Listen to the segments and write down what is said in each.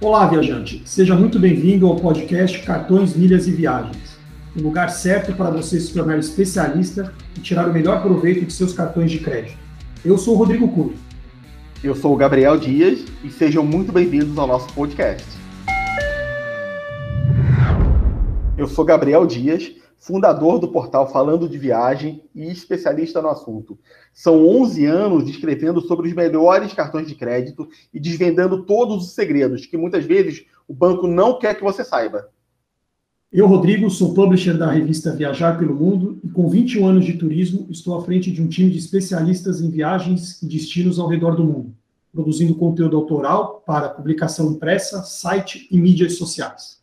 Olá, viajante. Seja muito bem-vindo ao podcast Cartões, Milhas e Viagens. O lugar certo para você se tornar especialista e tirar o melhor proveito de seus cartões de crédito. Eu sou o Rodrigo Cunha. Eu sou o Gabriel Dias e sejam muito bem-vindos ao nosso podcast. Eu sou Gabriel Dias, fundador do portal Falando de Viagem e especialista no assunto. São 11 anos escrevendo sobre os melhores cartões de crédito e desvendando todos os segredos que muitas vezes o banco não quer que você saiba. Eu, Rodrigo, sou publisher da revista Viajar pelo Mundo e com 21 anos de turismo estou à frente de um time de especialistas em viagens e destinos ao redor do mundo, produzindo conteúdo autoral para publicação impressa, site e mídias sociais.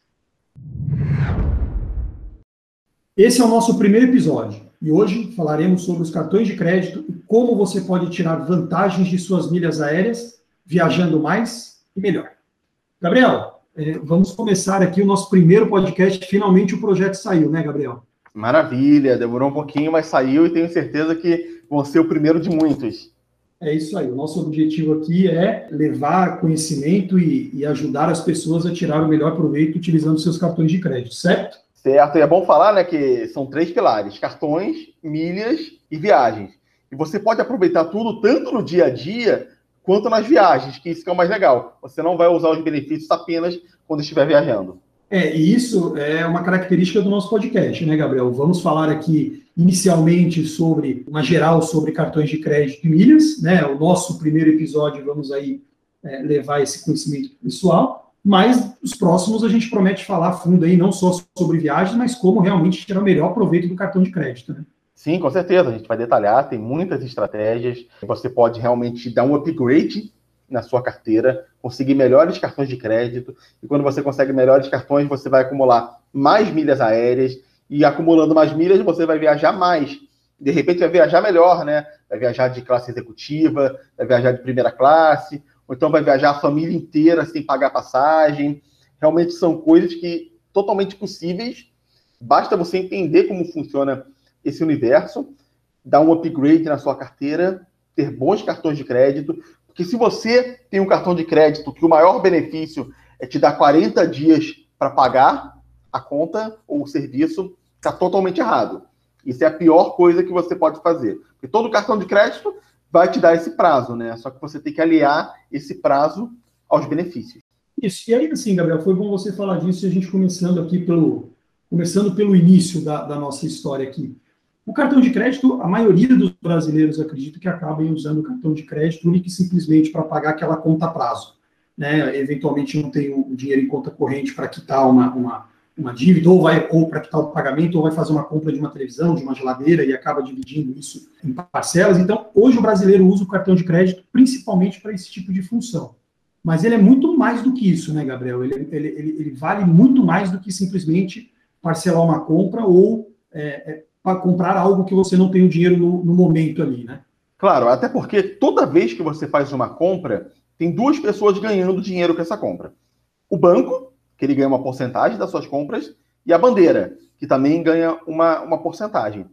Esse é o nosso primeiro episódio e hoje falaremos sobre os cartões de crédito e como você pode tirar vantagens de suas milhas aéreas viajando mais e melhor. Gabriel, eh, vamos começar aqui o nosso primeiro podcast. Finalmente o projeto saiu, né, Gabriel? Maravilha, demorou um pouquinho, mas saiu e tenho certeza que vão ser o primeiro de muitos. É isso aí. O nosso objetivo aqui é levar conhecimento e, e ajudar as pessoas a tirar o melhor proveito utilizando seus cartões de crédito, certo? Certo, e é bom falar né, que são três pilares: cartões, milhas e viagens. E você pode aproveitar tudo tanto no dia a dia quanto nas viagens, que isso que é o mais legal. Você não vai usar os benefícios apenas quando estiver viajando. É, e isso é uma característica do nosso podcast, né, Gabriel? Vamos falar aqui inicialmente sobre, uma geral, sobre cartões de crédito e milhas, né? O nosso primeiro episódio, vamos aí é, levar esse conhecimento pessoal. Mas os próximos a gente promete falar fundo aí, não só sobre viagens, mas como realmente tirar o melhor proveito do cartão de crédito, né? Sim, com certeza. A gente vai detalhar, tem muitas estratégias. Você pode realmente dar um upgrade na sua carteira, conseguir melhores cartões de crédito. E quando você consegue melhores cartões, você vai acumular mais milhas aéreas. E acumulando mais milhas, você vai viajar mais. De repente, vai viajar melhor, né? Vai viajar de classe executiva, vai viajar de primeira classe, ou então vai viajar a família inteira sem pagar passagem. Realmente são coisas que totalmente possíveis. Basta você entender como funciona esse universo, dar um upgrade na sua carteira, ter bons cartões de crédito, porque se você tem um cartão de crédito que o maior benefício é te dar 40 dias para pagar a conta ou o serviço, está totalmente errado. Isso é a pior coisa que você pode fazer. Porque todo cartão de crédito vai te dar esse prazo, né? Só que você tem que aliar esse prazo aos benefícios. Isso. E aí, assim, Gabriel, foi bom você falar disso e a gente começando aqui pelo começando pelo início da, da nossa história aqui. O cartão de crédito, a maioria dos brasileiros acredito que acabem usando o cartão de crédito único e simplesmente para pagar aquela conta a prazo. Né? Eventualmente não tem o dinheiro em conta corrente para quitar uma, uma, uma dívida, ou vai ou para quitar o pagamento, ou vai fazer uma compra de uma televisão, de uma geladeira e acaba dividindo isso em parcelas. Então, hoje o brasileiro usa o cartão de crédito principalmente para esse tipo de função. Mas ele é muito mais do que isso, né, Gabriel? Ele, ele, ele, ele vale muito mais do que simplesmente parcelar uma compra ou é, é, comprar algo que você não tem o dinheiro no, no momento ali, né? Claro, até porque toda vez que você faz uma compra, tem duas pessoas ganhando dinheiro com essa compra. O banco, que ele ganha uma porcentagem das suas compras, e a bandeira, que também ganha uma, uma porcentagem.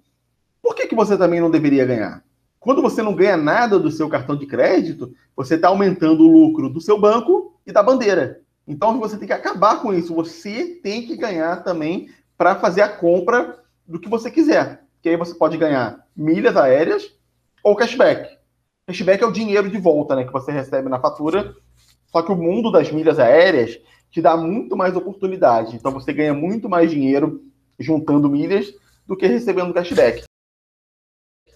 Por que, que você também não deveria ganhar? Quando você não ganha nada do seu cartão de crédito, você está aumentando o lucro do seu banco e da bandeira. Então você tem que acabar com isso. Você tem que ganhar também para fazer a compra do que você quiser. Que aí você pode ganhar milhas aéreas ou cashback. Cashback é o dinheiro de volta né, que você recebe na fatura. Só que o mundo das milhas aéreas te dá muito mais oportunidade. Então você ganha muito mais dinheiro juntando milhas do que recebendo cashback.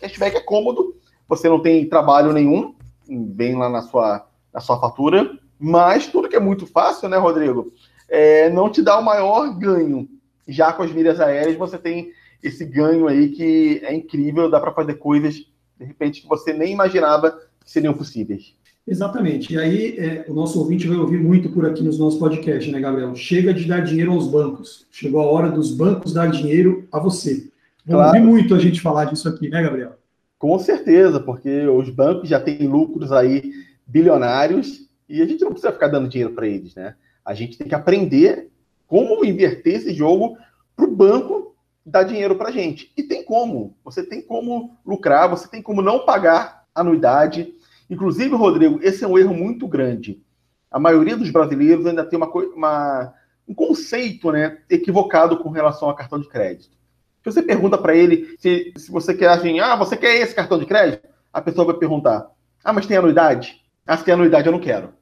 Cashback é cômodo, você não tem trabalho nenhum, bem lá na sua, na sua fatura, mas tudo que é muito fácil, né, Rodrigo, é, não te dá o maior ganho. Já com as milhas aéreas, você tem esse ganho aí que é incrível, dá para fazer coisas, de repente, que você nem imaginava que seriam possíveis. Exatamente. E aí, é, o nosso ouvinte vai ouvir muito por aqui nos nossos podcasts, né, Gabriel? Chega de dar dinheiro aos bancos. Chegou a hora dos bancos dar dinheiro a você. Vamos claro. ouvir muito a gente falar disso aqui, né, Gabriel? Com certeza, porque os bancos já têm lucros aí bilionários e a gente não precisa ficar dando dinheiro para eles, né? A gente tem que aprender como inverter esse jogo para o banco dar dinheiro para a gente. E tem como. Você tem como lucrar, você tem como não pagar anuidade Inclusive, Rodrigo, esse é um erro muito grande. a maioria dos brasileiros ainda tem uma, uma, um conceito né, equivocado com relação a cartão de crédito. Se você pergunta para ele se, se você quer assim, ah, você quer esse cartão de crédito? A pessoa vai perguntar, ah, mas tem anuidade? Ah, se tem anuidade, eu não quero.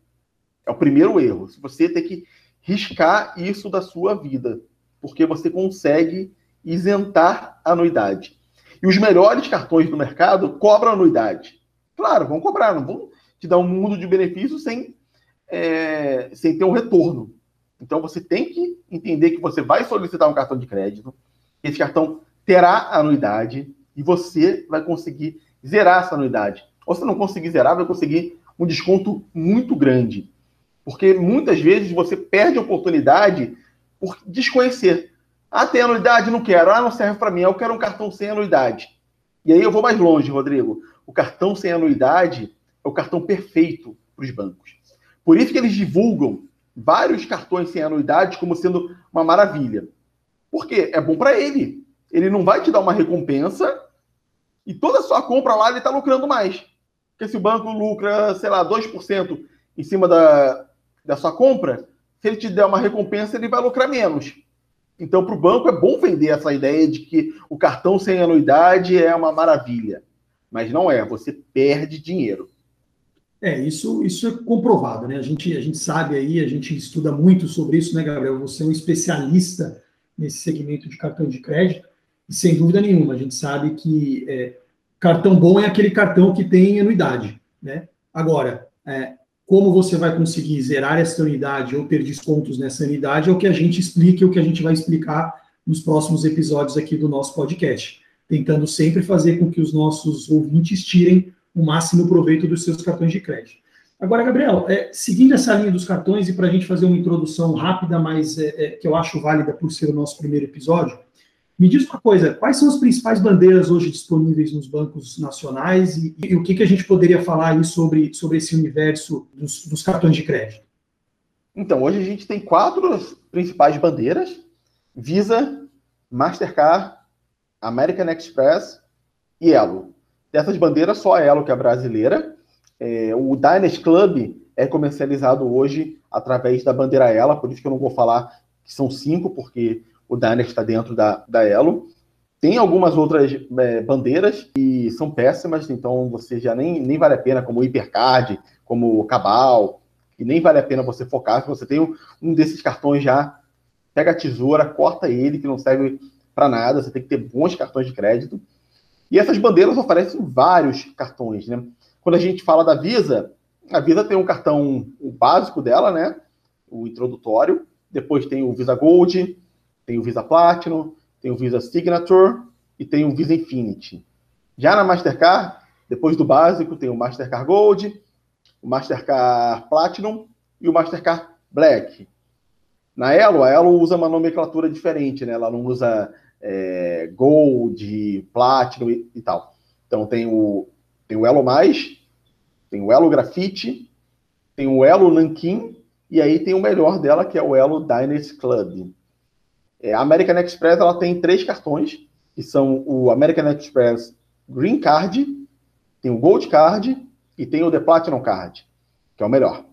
É o primeiro erro. Você tem que riscar isso da sua vida, porque você consegue isentar a anuidade. E os melhores cartões do mercado cobram anuidade. Claro, vão cobrar, não vão te dar um mundo de benefícios sem, é, sem ter um retorno. Então você tem que entender que você vai solicitar um cartão de crédito, esse cartão terá anuidade e você vai conseguir zerar essa anuidade. Ou se não conseguir zerar, vai conseguir um desconto muito grande. Porque muitas vezes você perde a oportunidade por desconhecer. Ah, tem anuidade? Não quero. Ah, não serve para mim. Eu quero um cartão sem anuidade. E aí eu vou mais longe, Rodrigo. O cartão sem anuidade é o cartão perfeito para os bancos. Por isso que eles divulgam vários cartões sem anuidade como sendo uma maravilha. Porque é bom para ele. Ele não vai te dar uma recompensa e toda a sua compra lá ele está lucrando mais. Porque se o banco lucra, sei lá, 2% em cima da, da sua compra, se ele te der uma recompensa, ele vai lucrar menos. Então, para o banco, é bom vender essa ideia de que o cartão sem anuidade é uma maravilha. Mas não é, você perde dinheiro. É, isso, isso é comprovado, né? A gente, a gente sabe aí, a gente estuda muito sobre isso, né, Gabriel? Você é um especialista nesse segmento de cartão de crédito, e sem dúvida nenhuma, a gente sabe que é, cartão bom é aquele cartão que tem anuidade, né? Agora, é, como você vai conseguir zerar essa unidade ou ter descontos nessa unidade é o que a gente explica, é o que a gente vai explicar nos próximos episódios aqui do nosso podcast, tentando sempre fazer com que os nossos ouvintes tirem o máximo proveito dos seus cartões de crédito. Agora, Gabriel, é, seguindo essa linha dos cartões e para a gente fazer uma introdução rápida, mas é, é, que eu acho válida por ser o nosso primeiro episódio, me diz uma coisa, quais são as principais bandeiras hoje disponíveis nos bancos nacionais e, e o que, que a gente poderia falar aí sobre, sobre esse universo dos, dos, cartões de crédito? Então, hoje a gente tem quatro principais bandeiras: Visa, Mastercard, American Express e Elo. Dessas bandeiras, só a Elo que é brasileira. É, o Diners Club é comercializado hoje através da bandeira Ela, por isso que eu não vou falar que são cinco, porque o Dynex está dentro da, da Elo. Tem algumas outras é, bandeiras que são péssimas, então você já nem, nem vale a pena, como o Hipercard, como o Cabal, e nem vale a pena você focar. Se você tem um, um desses cartões já, pega a tesoura, corta ele, que não serve para nada, você tem que ter bons cartões de crédito. E essas bandeiras oferecem vários cartões, né? Quando a gente fala da Visa, a Visa tem um cartão o básico dela, né? O introdutório. Depois tem o Visa Gold, tem o Visa Platinum, tem o Visa Signature e tem o Visa Infinity. Já na Mastercard, depois do básico, tem o Mastercard Gold, o Mastercard Platinum e o Mastercard Black. Na Elo, a Elo usa uma nomenclatura diferente, né? Ela não usa é, Gold, Platinum e, e, tal. Então tem o, tem o Elo Mais, tem o Elo Grafite, tem o Elo Nankin e aí tem o melhor dela, que é o Elo Dynasty Club. É, a American Express ela tem três cartões, que são o American Express Green Card, tem o Gold Card e tem o The Platinum Card, que é o melhor.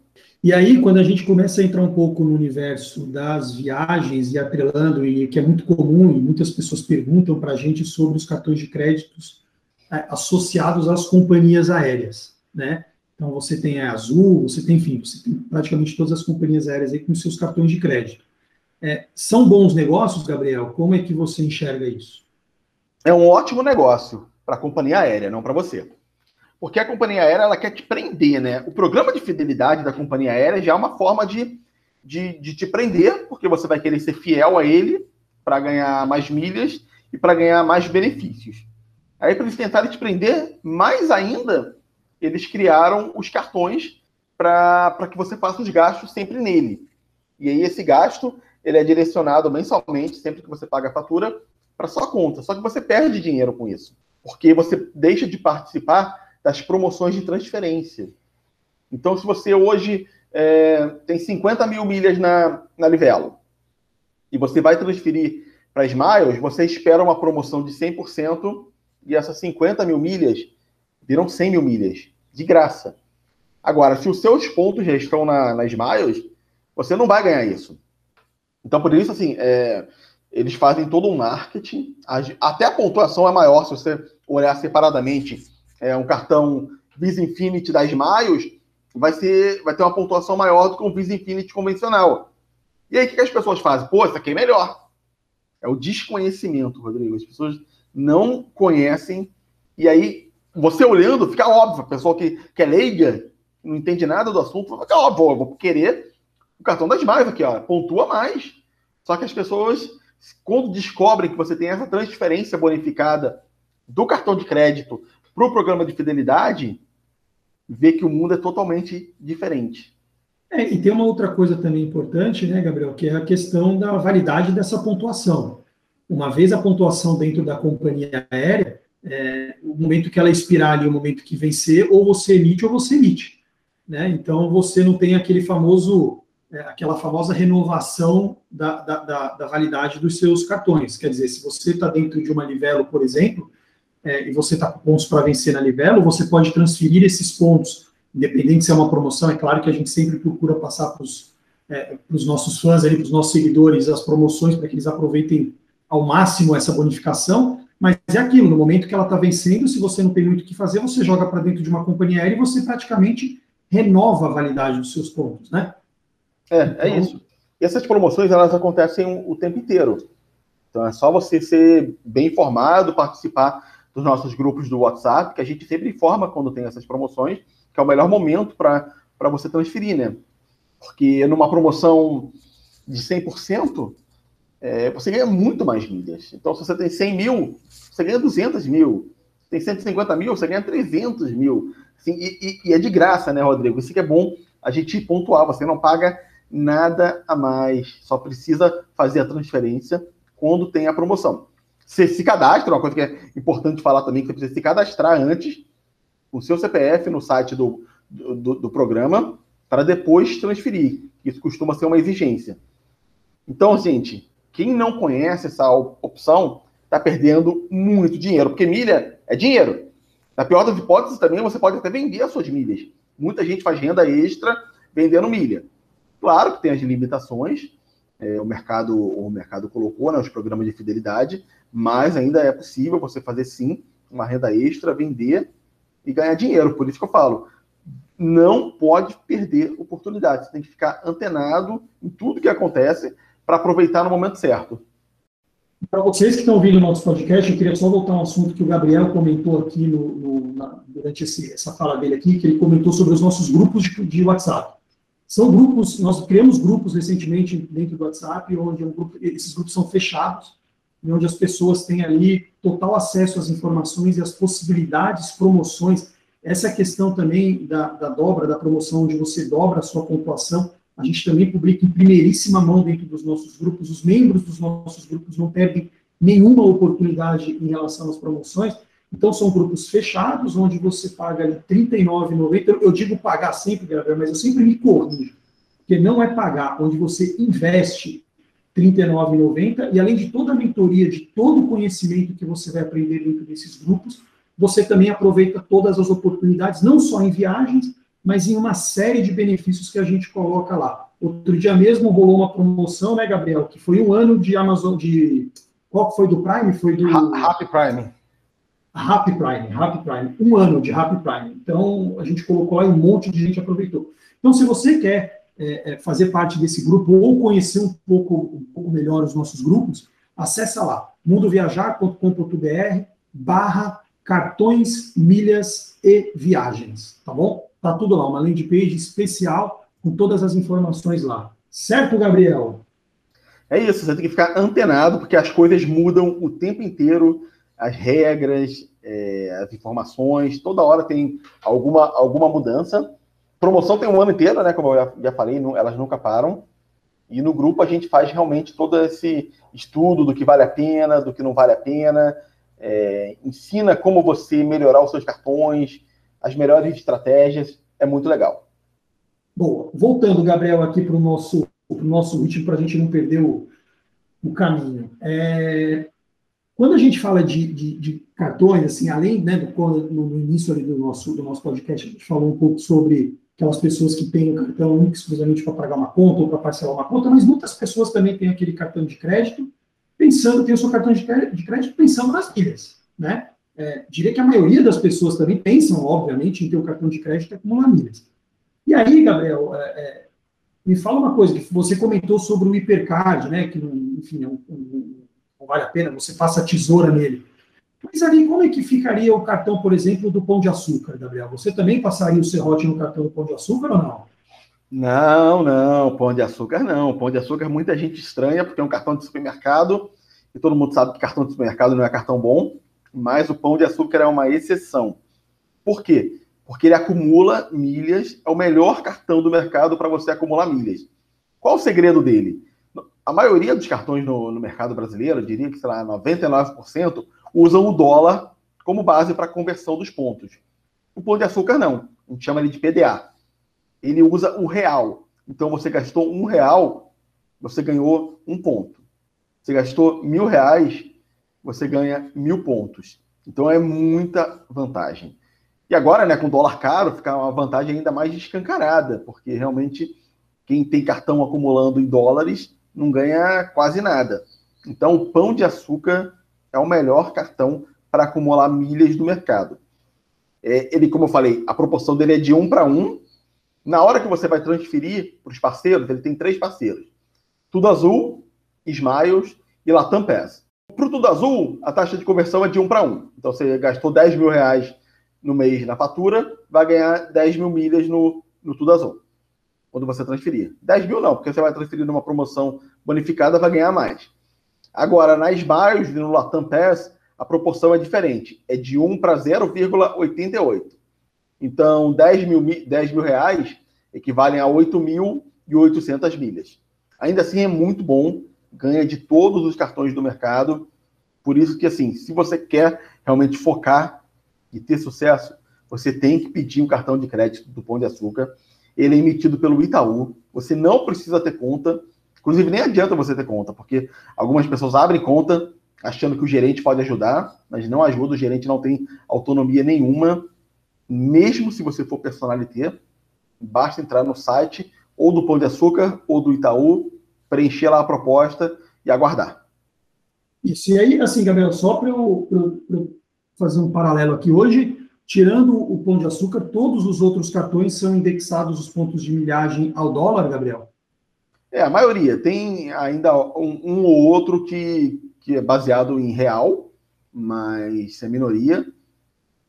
E aí, quando a gente começa a entrar um pouco no universo das viagens e atrelando, e que é muito comum, e muitas pessoas perguntam para a gente sobre os cartões de créditos é, associados às companhias aéreas, né? Então, você tem a Azul, você tem, enfim, você tem praticamente todas as companhias aéreas aí com seus cartões de crédito. É, são bons negócios, Gabriel? Como é que você enxerga isso? É um ótimo negócio para a companhia aérea, não para você. Porque a companhia aérea ela quer te prender, né? O programa de fidelidade da companhia aérea já é uma forma de, de, de te prender, porque você vai querer ser fiel a ele para ganhar mais milhas e para ganhar mais benefícios. Aí, para eles tentarem te prender mais ainda, eles criaram os cartões para que você faça os gastos sempre nele. E aí, esse gasto ele é direcionado mensalmente, sempre que você paga a fatura, para sua conta. Só que você perde dinheiro com isso, porque você deixa de participar das promoções de transferência. Então, se você hoje é, tem 50 mil milhas na, na Livelo e você vai transferir para Smiles, você espera uma promoção de 100% e essas 50 mil milhas viram 100 mil milhas, de graça. Agora, se os seus pontos já estão na, nas Smiles, você não vai ganhar isso. Então, por isso, assim, é, eles fazem todo um marketing. Até a pontuação é maior se você olhar separadamente. É um cartão Visa Infinity das Smiles vai, ser, vai ter uma pontuação maior do que um Visa Infinity convencional. E aí, o que as pessoas fazem? Pô, isso aqui é melhor. É o desconhecimento, Rodrigo. As pessoas não conhecem. E aí, você olhando, fica óbvio. A pessoa que, que é leiga, não entende nada do assunto, fica óbvio. Eu vou querer o cartão das mais aqui, ó. Pontua mais. Só que as pessoas, quando descobrem que você tem essa transferência bonificada do cartão de crédito para o programa de fidelidade, vê que o mundo é totalmente diferente. É, e tem uma outra coisa também importante, né, Gabriel, que é a questão da validade dessa pontuação. Uma vez a pontuação dentro da companhia aérea, é, o momento que ela expirar ali, o momento que vencer, ou você emite ou você emite. Né? Então você não tem aquele famoso, é, aquela famosa renovação da, da, da, da, validade dos seus cartões. Quer dizer, se você está dentro de uma Livelo, por exemplo, é, e você está com pontos para vencer na Livelo, você pode transferir esses pontos independente se é uma promoção, é claro que a gente sempre procura passar para os é, nossos fãs, para os nossos seguidores, as promoções para que eles aproveitem ao máximo essa bonificação, mas é aquilo, no momento que ela está vencendo, se você não tem muito o que fazer, você joga para dentro de uma companhia aérea e você praticamente renova a validade dos seus pontos, né? É, é então, é isso. E essas promoções, elas acontecem o tempo inteiro. Então é só você ser bem informado, participar dos nossos grupos do WhatsApp, que a gente sempre informa quando tem essas promoções, que é o melhor momento para você transferir, né? Porque numa promoção de 100%, é, você ganha muito mais milhas. Então, se você tem 100 mil, você ganha 200 mil. Tem 150 mil, você ganha 300 mil. Assim, e, e, e, é de graça, né, Rodrigo? Isso que é bom a gente pontuar. Você não paga nada a mais. Só precisa fazer a transferência quando tem a promoção. Você se cadastra, uma coisa que é importante falar também, que você precisa se cadastrar antes o seu CPF no site do, do, do programa para depois transferir. Isso costuma ser uma exigência. Então, gente, quem não conhece essa opção está perdendo muito dinheiro, porque milha é dinheiro. Na pior das hipóteses, também você pode até vender as suas milhas. Muita gente faz renda extra vendendo milha. Claro que tem as limitações, é, o mercado o mercado colocou, né, os programas de fidelidade, mas ainda é possível você fazer sim uma renda extra, vender e ganhar dinheiro. Por isso que eu falo, não pode perder oportunidade. Você tem que ficar antenado em tudo que acontece para aproveitar no momento certo. Para vocês que estão ouvindo o nosso podcast, eu queria só voltar a um assunto que o Gabriel comentou aqui no, no, na, durante esse, essa fala dele aqui, que ele comentou sobre os nossos grupos de, de, WhatsApp. São grupos, nós criamos grupos recentemente dentro do WhatsApp, onde um grupo, esses grupos são fechados, onde as pessoas têm ali total acesso às informações e às possibilidades, promoções. Essa é questão também da, da dobra, da promoção, onde você dobra a sua pontuação. A gente também publica em primeiríssima mão dentro dos nossos grupos. Os membros dos nossos grupos não perdem nenhuma oportunidade em relação às promoções. Então, são grupos fechados, onde você paga ali R$ 39,90. Eu digo pagar sempre, Gabriel, mas eu sempre me corrijo. Porque não é pagar, onde você investe 39,90, e além de toda a mentoria, de todo o conhecimento que você vai aprender dentro desses grupos, você também aproveita todas as oportunidades, não só em viagens, mas em uma série de benefícios que a gente coloca lá. Outro dia mesmo rolou uma promoção, né, Gabriel, que foi um ano de Amazon, de... Qual foi do Prime? Foi do... Happy Prime. Happy Prime, Happy Prime. Um ano de Happy Prime. Então, a gente colocou lá e um monte de gente aproveitou. Então, se você quer é, é, fazer parte desse grupo ou conhecer um pouco, um pouco melhor os nossos grupos, acessa lá, mundoviajar.com.br barra cartões, milhas e viagens, tá bom? Tá tudo lá, uma landing page especial com todas as informações lá. Certo, Gabriel? É isso, você tem que ficar antenado, porque as coisas mudam o tempo inteiro, as regras, é, as informações, toda hora tem alguma, alguma mudança. Promoção tem um ano inteiro, né? Como eu já, já falei, não, elas nunca param. E no grupo a gente faz realmente todo esse estudo do que vale a pena, do que não vale a pena, é, ensina como você melhorar os seus cartões, as melhores estratégias. É muito legal. Bom, voltando, Gabriel, aqui para o nosso, pro nosso ritmo, para a gente não perder o, o caminho. É, quando a gente fala de, de, de cartões, assim, além né, do, no, início do nosso, do nosso podcast, a gente falou um pouco sobre aquelas pessoas que têm o cartão exclusivamente para pagar uma conta ou para parcelar uma conta, mas muitas pessoas também têm aquele cartão de crédito, pensando, tem o seu cartão de crédito pensando nas milhas, né? É, diria que a maioria das pessoas também pensam, obviamente, em ter o cartão de crédito acumular milhas. E aí, Gabriel, é, é, me fala uma coisa, que você comentou sobre o hipercard, né, que, enfim, não, não vale a pena, você passa a tesoura nele. Mas ali, como é que ficaria o cartão, por exemplo, do Pão de Açúcar, Gabriel? Você também passaria o serrote no cartão do Pão de Açúcar ou não? Não, não, Pão de Açúcar não. Pão de Açúcar muita gente estranha, porque é um cartão de supermercado, e todo mundo sabe que cartão de supermercado não é cartão bom, mas o Pão de Açúcar é uma exceção. Por quê? Porque ele acumula milhas, é o melhor cartão do mercado para você acumular milhas. Qual o segredo dele? A maioria dos cartões no, no mercado brasileiro, eu diria que, sei lá, 99%, usam o dólar como base para a conversão dos pontos. O pão de açúcar não, a gente chama ele de PDA. Ele usa o real. Então você gastou um real, você ganhou um ponto. Você gastou mil reais, você ganha mil pontos. Então é muita vantagem. E agora, né, com o dólar caro, fica uma vantagem ainda mais descancarada, porque realmente quem tem cartão acumulando em dólares não ganha quase nada. Então, o pão de açúcar é o melhor cartão para acumular milhas do mercado. É, ele, como eu falei, a proporção dele é de um para um. Na hora que você vai transferir para os parceiros, ele tem três parceiros: Tudo Azul, Smiles e Latam Pass. Para o Tudo Azul, a taxa de conversão é de um para um. Então, você gastou 10 mil reais no mês na fatura, vai ganhar 10 mil milhas no, no Tudo Azul. Quando você transferir. 10 mil não, porque você vai transferir numa promoção bonificada, vai ganhar mais. Agora, na Smiles e no Latam Pass, a proporção é diferente. É de 1 para 0,88. Então, 10 mil, 10 mil reais equivalem a 8.800 milhas. Ainda assim, é muito bom. Ganha de todos os cartões do mercado. Por isso que, assim, se você quer realmente focar e ter sucesso, você tem que pedir um cartão de crédito do Pão de Açúcar. Ele é emitido pelo Itaú. Você não precisa ter conta. Inclusive, nem adianta você ter conta, porque algumas pessoas abrem conta achando que o gerente pode ajudar, mas não ajuda, o gerente não tem autonomia nenhuma. Mesmo se você for personalité, basta entrar no site ou do Pão de Açúcar ou do Itaú, preencher lá a proposta e aguardar. Isso, e aí, assim, Gabriel, só para eu, eu, eu, fazer um paralelo aqui, hoje, tirando o Pão de Açúcar, todos os outros cartões são indexados os pontos de milhagem ao dólar, Gabriel? É, a maioria. Tem ainda um, um, ou outro que, que é baseado em real, mas é minoria.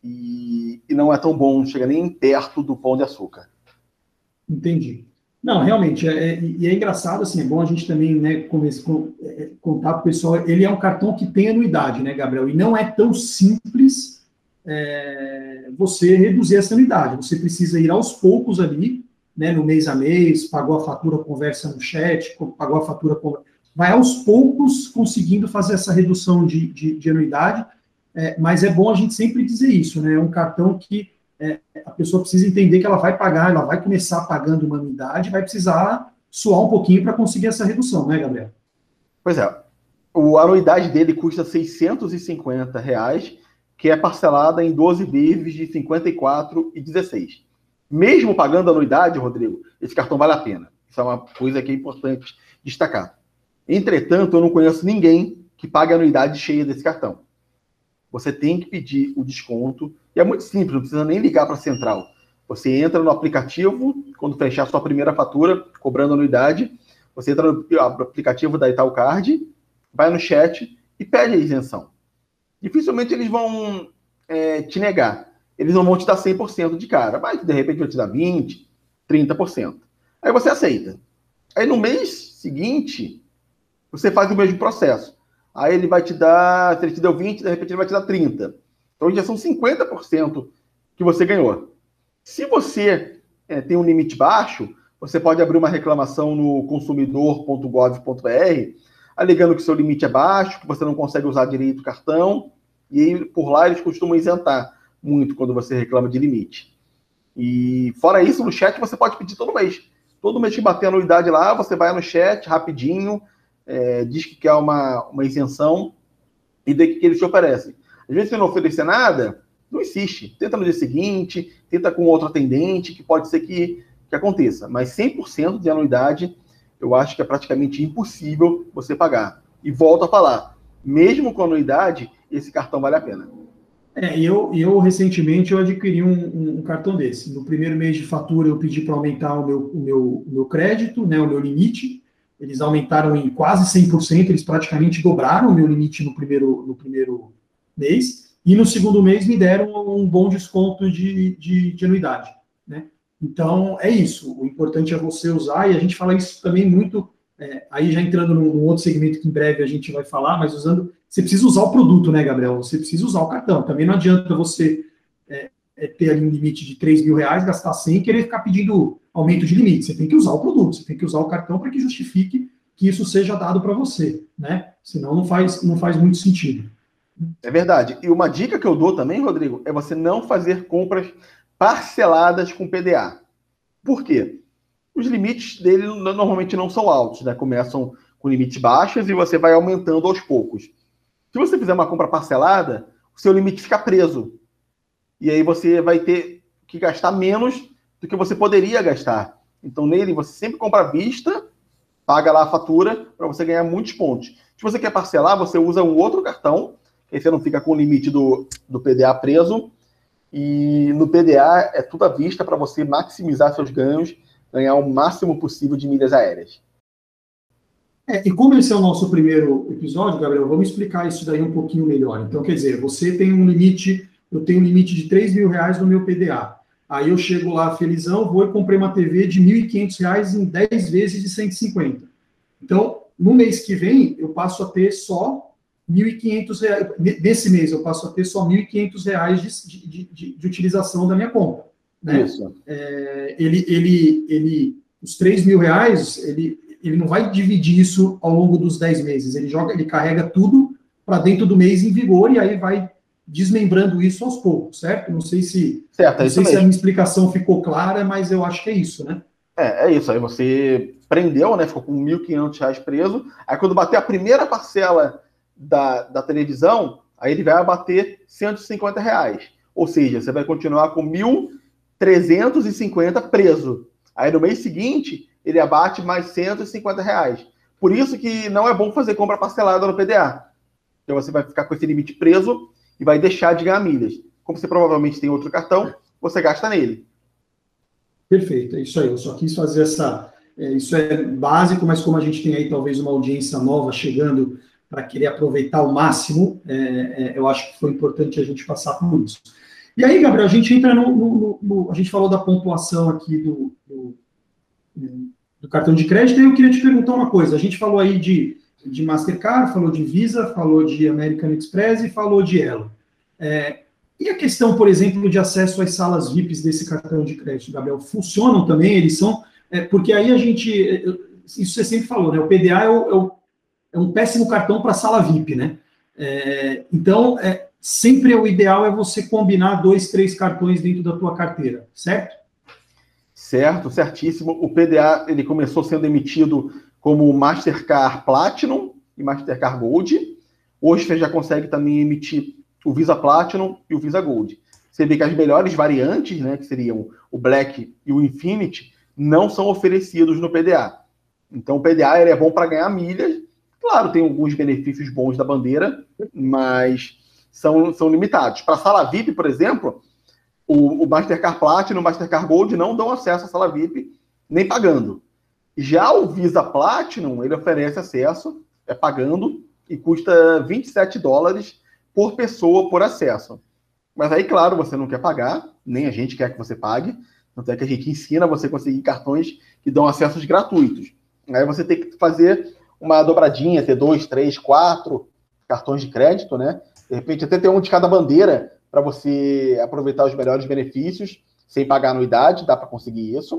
E, e não é tão bom, não chega nem perto do pão de açúcar. Entendi. Não, realmente, é, é, e é engraçado, assim, é bom a gente também, né, começar, é, contar para o pessoal, ele é um cartão que tem anuidade, né, Gabriel? E não é tão simples é, você reduzir essa anuidade. Você precisa ir aos poucos ali, né, no mês a mês, pagou a fatura, conversa no chat, pagou a fatura, vai aos poucos conseguindo fazer essa redução de, de, de anuidade, é, mas é bom a gente sempre dizer isso, né, é um cartão que é, a pessoa precisa entender que ela vai pagar, ela vai começar pagando uma anuidade, vai precisar suar um pouquinho para conseguir essa redução, né, Gabriel? Pois é, o, a anuidade dele custa 650 reais, que é parcelada em 12 vezes de 54,16 mesmo pagando anuidade, Rodrigo, esse cartão vale a pena. Isso é uma coisa que é importante destacar. Entretanto, eu não conheço ninguém que pague anuidade cheia desse cartão. Você tem que pedir o desconto, e é muito simples, não precisa nem ligar para a central. Você entra no aplicativo, quando fechar sua primeira fatura, cobrando anuidade, você entra no aplicativo da Itaú Card, vai no chat e pede a isenção. Dificilmente eles vão é, te negar eles não vão te dar 100% de cara, mas de repente vão te dar 20%, 30%. Aí você aceita. Aí no mês seguinte, você faz o mesmo processo. Aí ele vai te dar, se ele te deu 20, de repente ele vai te dar 30. Então já são 50% que você ganhou. Se você é, tem um limite baixo, você pode abrir uma reclamação no consumidor.gov.br, alegando que seu limite é baixo, que você não consegue usar direito o cartão, e por lá eles costumam isentar muito quando você reclama de limite. E fora isso, no chat você pode pedir todo mês. Todo mês que bater a anuidade lá, você vai no chat rapidinho, é, diz que quer uma, uma isenção e o que eles te oferecem. Às vezes, se não oferecer nada, não insiste. Tenta no dia seguinte, tenta com outro atendente, que pode ser que, que aconteça. Mas 100% de anuidade, eu acho que é praticamente impossível você pagar. E volto a falar, mesmo com anuidade, esse cartão vale a pena. É, eu, eu recentemente eu adquiri um, um, cartão desse. No primeiro mês de fatura eu pedi para aumentar o meu, o meu, o meu crédito, né, o meu limite. Eles aumentaram em quase 100%, eles praticamente dobraram o meu limite no primeiro, no primeiro mês. E no segundo mês me deram um bom desconto de, de, de anuidade. Né? Então, é isso. O importante é você usar, e a gente fala isso também muito, é, aí já entrando num, num outro segmento que em breve a gente vai falar, mas usando você precisa usar o produto, né, Gabriel? Você precisa usar o cartão. Também não adianta você é, é ter ali um limite de 3 mil reais, gastar 100 e querer ficar pedindo aumento de limite. Você tem que usar o produto, você tem que usar o cartão para que justifique que isso seja dado para você, né? Senão não faz, não faz muito sentido. É verdade. E uma dica que eu dou também, Rodrigo, é você não fazer compras parceladas com PDA. Por quê? Os limites dele normalmente não são altos, né? Começam com limites baixos e você vai aumentando aos poucos. Se você fizer uma compra parcelada, o seu limite fica preso. E aí você vai ter que gastar menos do que você poderia gastar. Então, nele, você sempre compra à vista, paga lá a fatura, para você ganhar muitos pontos. Se você quer parcelar, você usa um outro cartão, aí você não fica com o limite do, do PDA preso. E no PDA é tudo à vista para você maximizar seus ganhos, ganhar o máximo possível de milhas aéreas. É, e como esse é o nosso primeiro episódio, Gabriel, vamos explicar isso daí um pouquinho melhor. Então, quer dizer, você tem um limite, eu tenho um limite de 3 mil reais no meu PDA. Aí eu chego lá felizão, vou e comprei uma TV de R$ 1.500 em 10 vezes de 150. Então, no mês que vem, eu passo a ter só R$ 1.500. Nesse mês, eu passo a ter só R$ 1.500 de, de, de, de utilização da minha conta. Né? Isso. É, ele, ele, ele, os 3 mil reais, ele, ele não vai dividir isso ao longo dos 10 meses. Ele joga, ele carrega tudo para dentro do mês em vigor e aí vai desmembrando isso aos poucos, certo? Não sei se, certo, é não sei se a minha explicação ficou clara, mas eu acho que é isso, né? É, é isso. Aí você prendeu, né? Ficou com R$ 1.500 preso. Aí quando bater a primeira parcela da, da televisão, aí ele vai abater 150 reais. Ou seja, você vai continuar com 1.350 preso. Aí no mês seguinte, ele abate mais 150 reais. Por isso que não é bom fazer compra parcelada no PDA. Então você vai ficar com esse limite preso e vai deixar de ganhar milhas. Como você provavelmente tem outro cartão, você gasta nele. Perfeito, é isso aí. Eu só quis fazer essa. É, isso é básico, mas como a gente tem aí talvez uma audiência nova chegando para querer aproveitar ao máximo, é, é, eu acho que foi importante a gente passar por isso. E aí, Gabriel, a gente entra no. no, no a gente falou da pontuação aqui do, do do cartão de crédito. E eu queria te perguntar uma coisa. A gente falou aí de, de Mastercard, falou de Visa, falou de American Express e falou de Elo. É, e a questão, por exemplo, de acesso às salas VIPs desse cartão de crédito, Gabriel, funcionam também? Eles são. É, porque aí a gente. Isso você sempre falou, né? O PDA é, é, o, é um péssimo cartão para sala VIP, né? É, então, é, sempre o ideal é você combinar dois, três cartões dentro da tua carteira, certo? Certo, certíssimo. O PDA ele começou sendo emitido como Mastercard Platinum e Mastercard Gold. Hoje você já consegue também emitir o Visa Platinum e o Visa Gold. Você vê que as melhores variantes, né, que seriam o Black e o Infinity, não são oferecidos no PDA. Então o PDA ele é bom para ganhar milhas. Claro, tem alguns benefícios bons da bandeira, mas são, são limitados. Para sala VIP, por exemplo, o, o Mastercard Platinum, o Mastercard Gold não dão acesso à sala VIP nem pagando. Já o Visa Platinum, ele oferece acesso, é pagando, e custa 27 dólares por pessoa por acesso. Mas aí, claro, você não quer pagar, nem a gente quer que você pague, tanto é que a gente ensina você conseguir cartões que dão acessos gratuitos. Aí você tem que fazer uma dobradinha, ter dois, três, quatro cartões de crédito, né? De repente, até ter um de cada bandeira para você aproveitar os melhores benefícios sem pagar anuidade, dá para conseguir isso.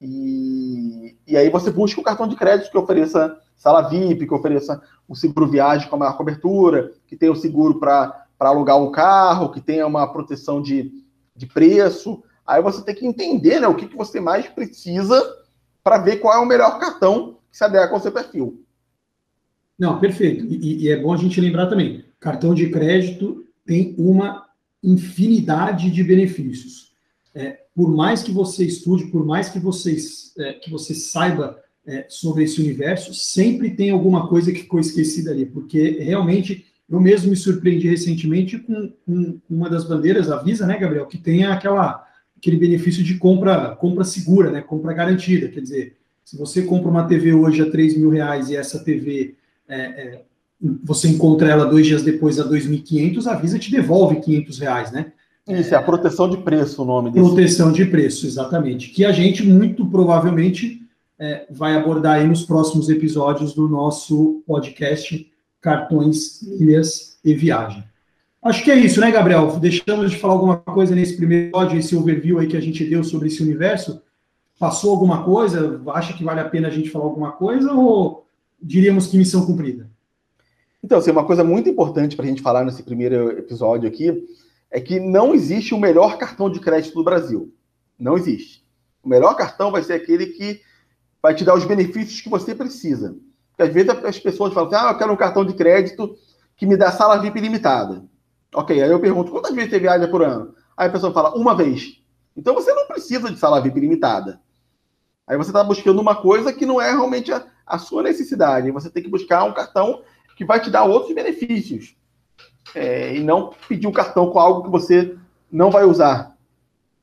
E, e aí você busca o cartão de crédito que ofereça sala VIP, que ofereça um seguro viagem com a maior cobertura, que tenha o um seguro para alugar um carro, que tenha uma proteção de, de preço. Aí você tem que entender né, o que, que você mais precisa para ver qual é o melhor cartão que se adequa ao seu perfil. Não, perfeito. E, e, é bom a gente lembrar também: cartão de crédito tem uma infinidade de benefícios. É, por mais que você estude, por mais que, vocês, é, que você saiba é, sobre esse universo, sempre tem alguma coisa que ficou esquecida ali, porque realmente eu mesmo me surpreendi recentemente com, com uma das bandeiras, a Visa, né, Gabriel, que tem aquela, aquele benefício de compra, compra segura, né, compra garantida, quer dizer, se você compra uma TV hoje a 3 mil reais e essa TV é, é, você encontra ela dois dias depois a 2.500, a Visa te devolve 500 reais, né? Isso, é a proteção de preço o nome desse. Proteção de preço, exatamente. Que a gente muito provavelmente é, vai abordar aí nos próximos episódios do nosso podcast Cartões, Ilhas e Viagem. Acho que é isso, né, Gabriel? Deixamos de falar alguma coisa nesse primeiro episódio, esse overview aí que a gente deu sobre esse universo. Passou alguma coisa? Acha que vale a pena a gente falar alguma coisa ou diríamos que missão cumprida? Então, assim, uma coisa muito importante para a gente falar nesse primeiro episódio aqui é que não existe o melhor cartão de crédito do Brasil. Não existe. O melhor cartão vai ser aquele que vai te dar os benefícios que você precisa. Porque às vezes as pessoas falam assim, ah, eu quero um cartão de crédito que me dá sala VIP limitada. Ok, aí eu pergunto, quantas vezes você viaja por ano? Aí a pessoa fala, uma vez. Então você não precisa de sala VIP limitada. Aí você está buscando uma coisa que não é realmente a, a sua necessidade. Você tem que buscar um cartão que vai te dar outros benefícios. É, e não pedir um cartão com algo que você não vai usar.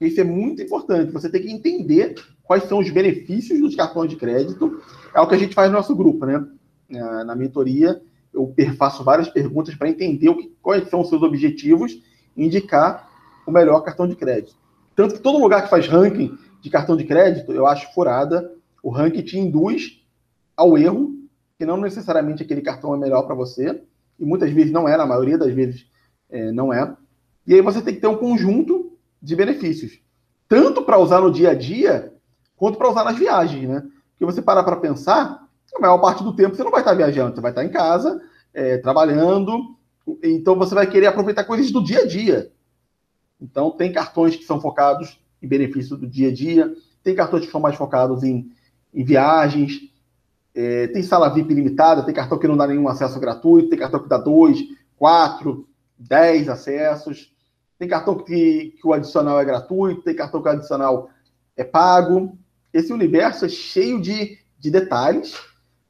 Isso é muito importante. Você tem que entender quais são os benefícios dos cartões de crédito. É o que a gente faz no nosso grupo, né? Na mentoria, eu faço várias perguntas para entender o que, quais são os seus objetivos e indicar o melhor cartão de crédito. Tanto que todo lugar que faz ranking de cartão de crédito, eu acho furada. O ranking te induz ao erro que não necessariamente aquele cartão é melhor para você, e muitas vezes não é, na maioria das vezes é, não é. E aí você tem que ter um conjunto de benefícios, tanto para usar no dia a dia, quanto para usar nas viagens, né? Porque você para para pensar, a maior parte do tempo você não vai estar viajando, você vai estar em casa, é, trabalhando, então você vai querer aproveitar coisas do dia a dia. Então, tem cartões que são focados em benefícios do dia a dia, tem cartões que são mais focados em, em viagens, é, tem sala VIP limitada, tem cartão que não dá nenhum acesso gratuito, tem cartão que dá dois, quatro, dez acessos, tem cartão que, que o adicional é gratuito, tem cartão que o adicional é pago. Esse universo é cheio de, de detalhes,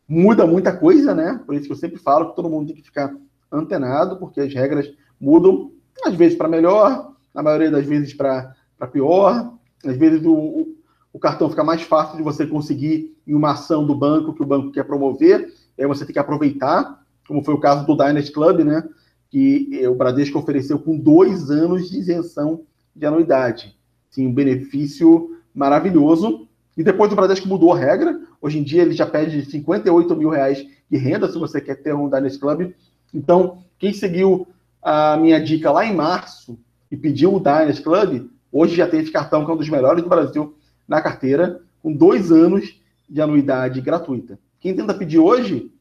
muda muita coisa, né? Por isso que eu sempre falo que todo mundo tem que ficar antenado, porque as regras mudam, às vezes para melhor, na maioria das vezes para pior. Às vezes o, o cartão fica mais fácil de você conseguir em uma ação do banco que o banco quer promover, aí você tem que aproveitar, como foi o caso do Dynasty Club, né? Que o Bradesco ofereceu com dois anos de isenção de anuidade. Sim, um benefício maravilhoso. E depois o Bradesco mudou a regra. Hoje em dia ele já pede 58 mil reais de renda se você quer ter um Dynasty Club. Então, quem seguiu a minha dica lá em março e pediu o Dynasty Club, hoje já tem esse cartão que é um dos melhores do Brasil na carteira, com dois anos de anuidade gratuita. Quem tenta pedir hoje,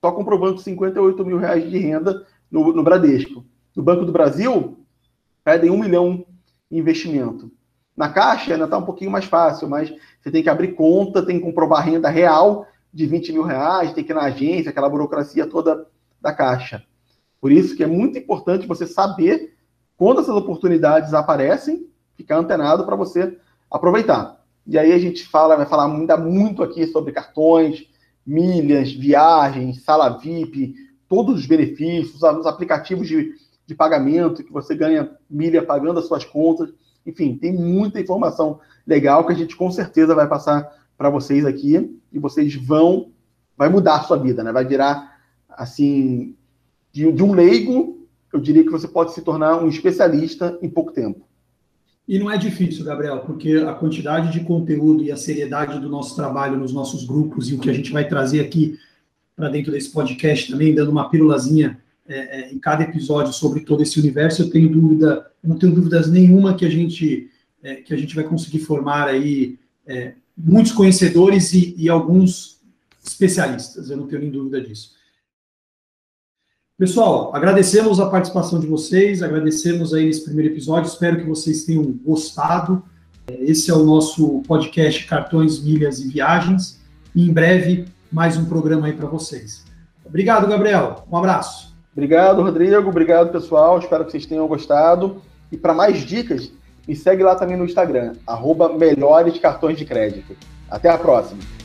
só comprovando 58 mil reais de renda no, no Bradesco. No Banco do Brasil, pedem um milhão em investimento. Na Caixa ainda está um pouquinho mais fácil, mas você tem que abrir conta, tem que comprovar renda real de 20 mil reais, tem que ir na agência, aquela burocracia toda da Caixa. Por isso que é muito importante você saber quando essas oportunidades aparecem, ficar antenado para você aproveitar. E aí a gente fala, vai falar ainda muito aqui sobre cartões, milhas, viagens, sala VIP, todos os benefícios, os aplicativos de, de pagamento que você ganha milha pagando as suas contas. Enfim, tem muita informação legal que a gente com certeza vai passar para vocês aqui e vocês vão, vai mudar a sua vida, né? Vai virar assim de, de um leigo, eu diria que você pode se tornar um especialista em pouco tempo. E não é difícil, Gabriel, porque a quantidade de conteúdo e a seriedade do nosso trabalho nos nossos grupos e o que a gente vai trazer aqui para dentro desse podcast também, dando uma pílulazinha é, é, em cada episódio sobre todo esse universo, eu tenho dúvida, eu não tenho dúvidas nenhuma que a gente é, que a gente vai conseguir formar aí é, muitos conhecedores e, e alguns especialistas. Eu não tenho nem dúvida disso. Pessoal, agradecemos a participação de vocês, agradecemos aí nesse primeiro episódio, espero que vocês tenham gostado. Esse é o nosso podcast Cartões, Milhas e Viagens. E em breve, mais um programa aí para vocês. Obrigado, Gabriel. Um abraço. Obrigado, Rodrigo. Obrigado, pessoal. Espero que vocês tenham gostado. E para mais dicas, me segue lá também no Instagram, arroba melhores cartões de crédito. Até a próxima!